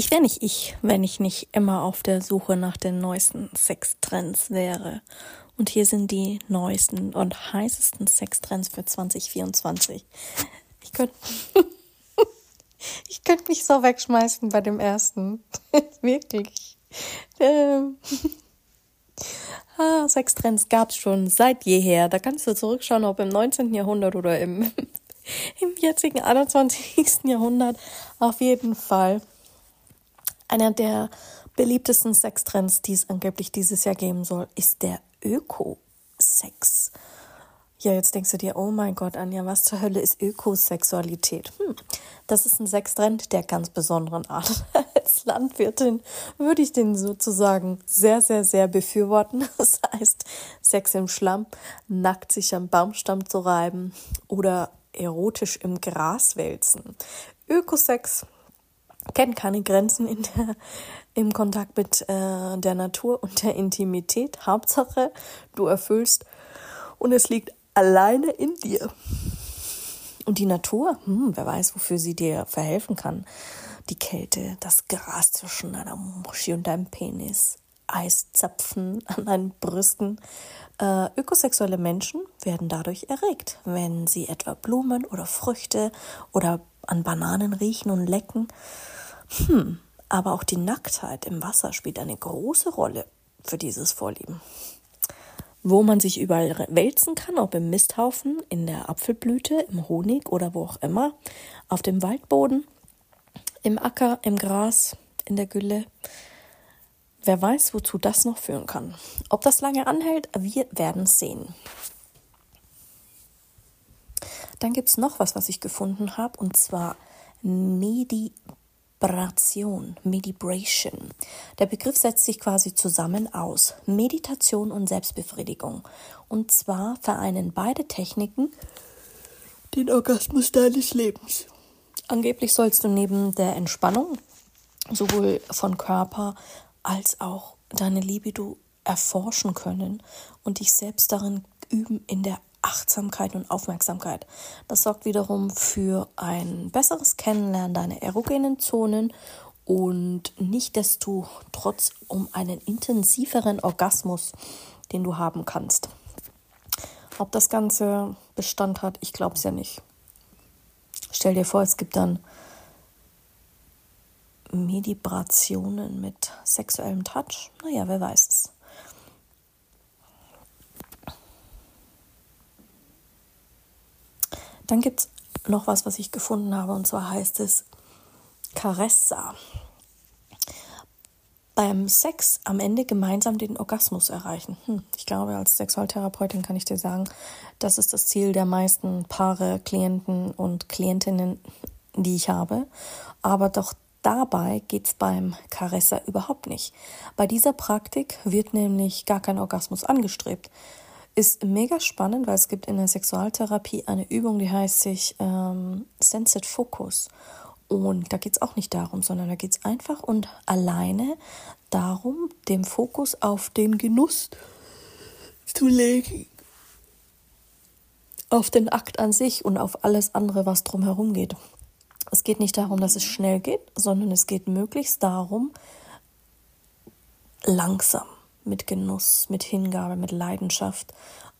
Ich wäre nicht ich, wenn ich nicht immer auf der Suche nach den neuesten Sextrends wäre. Und hier sind die neuesten und heißesten Sextrends für 2024. Ich könnte ich könnte mich so wegschmeißen bei dem ersten. Wirklich. Ähm. Ah, Sextrends gab es schon seit jeher. Da kannst du zurückschauen, ob im 19. Jahrhundert oder im, im jetzigen 21. Jahrhundert. Auf jeden Fall einer der beliebtesten Sextrends, die es angeblich dieses Jahr geben soll, ist der Ökosex. Ja, jetzt denkst du dir, oh mein Gott, Anja, was zur Hölle ist Ökosexualität? Hm, das ist ein Sextrend der ganz besonderen Art. Als Landwirtin würde ich den sozusagen sehr, sehr, sehr befürworten. Das heißt, Sex im Schlamm, nackt sich am Baumstamm zu reiben oder erotisch im Gras wälzen. Ökosex kennt keine Grenzen in der, im Kontakt mit äh, der Natur und der Intimität. Hauptsache, du erfüllst und es liegt alleine in dir. Und die Natur, hm, wer weiß, wofür sie dir verhelfen kann. Die Kälte, das Gras zwischen deiner Muschi und deinem Penis, Eiszapfen an deinen Brüsten. Äh, ökosexuelle Menschen werden dadurch erregt, wenn sie etwa Blumen oder Früchte oder an Bananen riechen und lecken. Hm, aber auch die Nacktheit im Wasser spielt eine große Rolle für dieses Vorlieben. Wo man sich überall wälzen kann, ob im Misthaufen, in der Apfelblüte, im Honig oder wo auch immer, auf dem Waldboden, im Acker, im Gras, in der Gülle. Wer weiß, wozu das noch führen kann. Ob das lange anhält, wir werden sehen. Dann gibt es noch was, was ich gefunden habe, und zwar Medibration, Medibration. Der Begriff setzt sich quasi zusammen aus Meditation und Selbstbefriedigung. Und zwar vereinen beide Techniken den Orgasmus deines Lebens. Angeblich sollst du neben der Entspannung sowohl von Körper als auch deine Libido erforschen können und dich selbst darin üben in der Achtsamkeit und Aufmerksamkeit. Das sorgt wiederum für ein besseres Kennenlernen deiner erogenen Zonen und nicht desto trotz um einen intensiveren Orgasmus, den du haben kannst. Ob das Ganze Bestand hat, ich glaube es ja nicht. Stell dir vor, es gibt dann Medibrationen mit sexuellem Touch. Naja, wer weiß es. Dann gibt es noch was, was ich gefunden habe, und zwar heißt es Caressa. Beim Sex am Ende gemeinsam den Orgasmus erreichen. Hm, ich glaube, als Sexualtherapeutin kann ich dir sagen, das ist das Ziel der meisten Paare, Klienten und Klientinnen, die ich habe. Aber doch dabei geht es beim Caressa überhaupt nicht. Bei dieser Praktik wird nämlich gar kein Orgasmus angestrebt. Ist mega spannend, weil es gibt in der Sexualtherapie eine Übung, die heißt sich ähm, Sensed Focus. Und da geht es auch nicht darum, sondern da geht es einfach und alleine darum, den Fokus auf den Genuss zu legen. Auf den Akt an sich und auf alles andere, was drumherum geht. Es geht nicht darum, dass es schnell geht, sondern es geht möglichst darum, langsam mit Genuss, mit Hingabe, mit Leidenschaft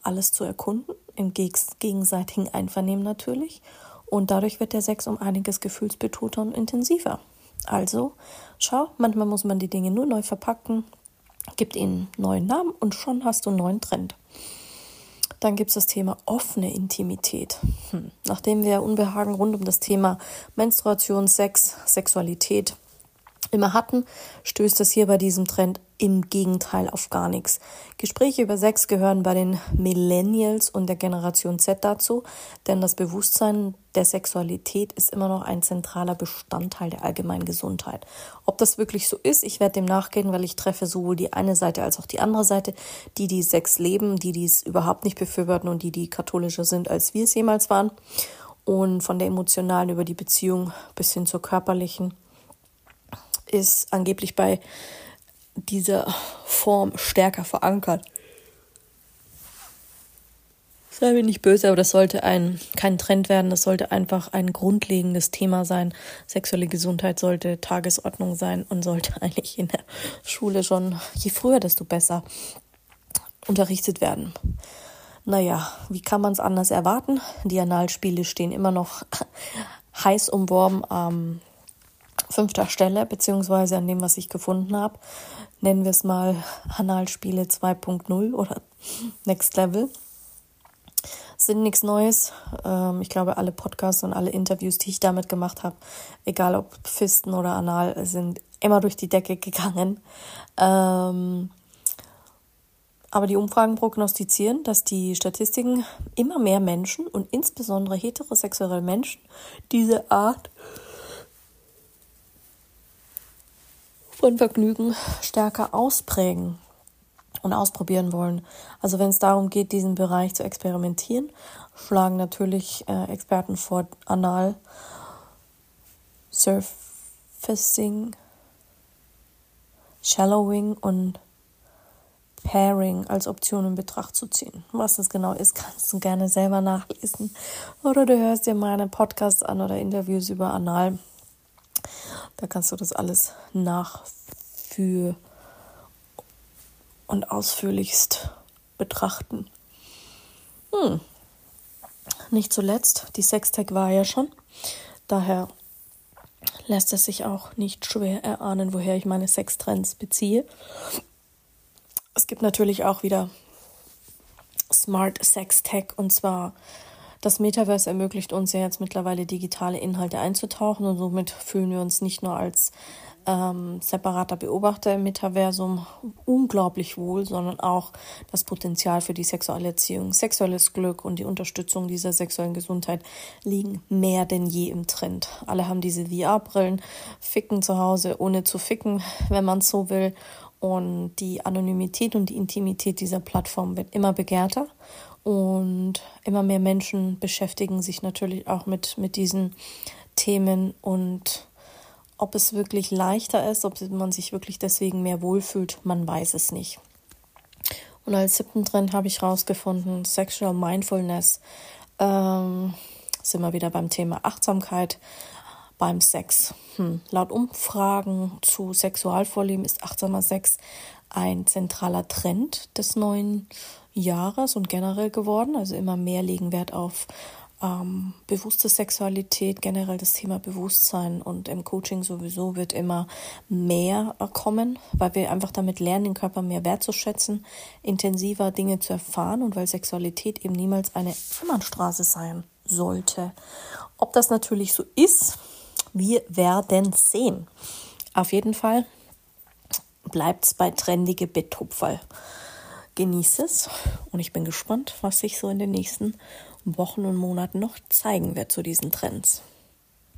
alles zu erkunden, im gegenseitigen Einvernehmen natürlich. Und dadurch wird der Sex um einiges gefühlsbetonter und intensiver. Also, schau, manchmal muss man die Dinge nur neu verpacken, gibt ihnen neuen Namen und schon hast du einen neuen Trend. Dann gibt es das Thema offene Intimität. Hm. Nachdem wir Unbehagen rund um das Thema Menstruation, Sex, Sexualität immer hatten, stößt es hier bei diesem Trend im Gegenteil auf gar nichts. Gespräche über Sex gehören bei den Millennials und der Generation Z dazu, denn das Bewusstsein der Sexualität ist immer noch ein zentraler Bestandteil der allgemeinen Gesundheit. Ob das wirklich so ist, ich werde dem nachgehen, weil ich treffe sowohl die eine Seite als auch die andere Seite, die die Sex leben, die dies überhaupt nicht befürworten und die die katholischer sind, als wir es jemals waren. Und von der emotionalen über die Beziehung bis hin zur körperlichen ist angeblich bei dieser Form stärker verankert. Sei mir nicht böse, aber das sollte ein, kein Trend werden. Das sollte einfach ein grundlegendes Thema sein. Sexuelle Gesundheit sollte Tagesordnung sein und sollte eigentlich in der Schule schon, je früher, desto besser unterrichtet werden. Naja, wie kann man es anders erwarten? Die Analspiele stehen immer noch heiß umworben am fünfter Stelle, beziehungsweise an dem, was ich gefunden habe. Nennen wir es mal Analspiele 2.0 oder Next Level. Sind nichts Neues. Ähm, ich glaube, alle Podcasts und alle Interviews, die ich damit gemacht habe, egal ob Fisten oder Anal, sind immer durch die Decke gegangen. Ähm, aber die Umfragen prognostizieren, dass die Statistiken immer mehr Menschen und insbesondere heterosexuelle Menschen diese Art von Vergnügen stärker ausprägen und ausprobieren wollen. Also wenn es darum geht, diesen Bereich zu experimentieren, schlagen natürlich äh, Experten vor, Anal, Surfacing, Shallowing und Pairing als Option in Betracht zu ziehen. Was das genau ist, kannst du gerne selber nachlesen. Oder du hörst dir meine Podcasts an oder Interviews über Anal. Da kannst du das alles nachführen und ausführlichst betrachten. Hm. Nicht zuletzt, die Sextech war ja schon. Daher lässt es sich auch nicht schwer erahnen, woher ich meine Sextrends beziehe. Es gibt natürlich auch wieder Smart Sex Tech und zwar das Metaverse ermöglicht uns ja jetzt mittlerweile digitale Inhalte einzutauchen und somit fühlen wir uns nicht nur als ähm, separater Beobachter im Metaversum unglaublich wohl, sondern auch das Potenzial für die sexuelle Erziehung, sexuelles Glück und die Unterstützung dieser sexuellen Gesundheit liegen mehr denn je im Trend. Alle haben diese VR-Brillen, ficken zu Hause, ohne zu ficken, wenn man so will. Und die Anonymität und die Intimität dieser Plattform wird immer begehrter. Und immer mehr Menschen beschäftigen sich natürlich auch mit, mit diesen Themen und ob es wirklich leichter ist, ob man sich wirklich deswegen mehr wohlfühlt, man weiß es nicht. Und als siebten Trend habe ich herausgefunden, Sexual Mindfulness. Ähm, sind wir wieder beim Thema Achtsamkeit beim Sex. Hm. Laut Umfragen zu Sexualvorlieben ist achtsamer Sex ein zentraler Trend des neuen Jahres und generell geworden. Also immer mehr legen Wert auf ähm, bewusste Sexualität, generell das Thema Bewusstsein und im Coaching sowieso wird immer mehr kommen, weil wir einfach damit lernen, den Körper mehr wertzuschätzen, intensiver Dinge zu erfahren und weil Sexualität eben niemals eine Einbahnstraße sein sollte. Ob das natürlich so ist, wir werden sehen. Auf jeden Fall bleibt es bei trendige Betupferl. Genieße es und ich bin gespannt, was sich so in den nächsten Wochen und Monaten noch zeigen wird zu diesen Trends.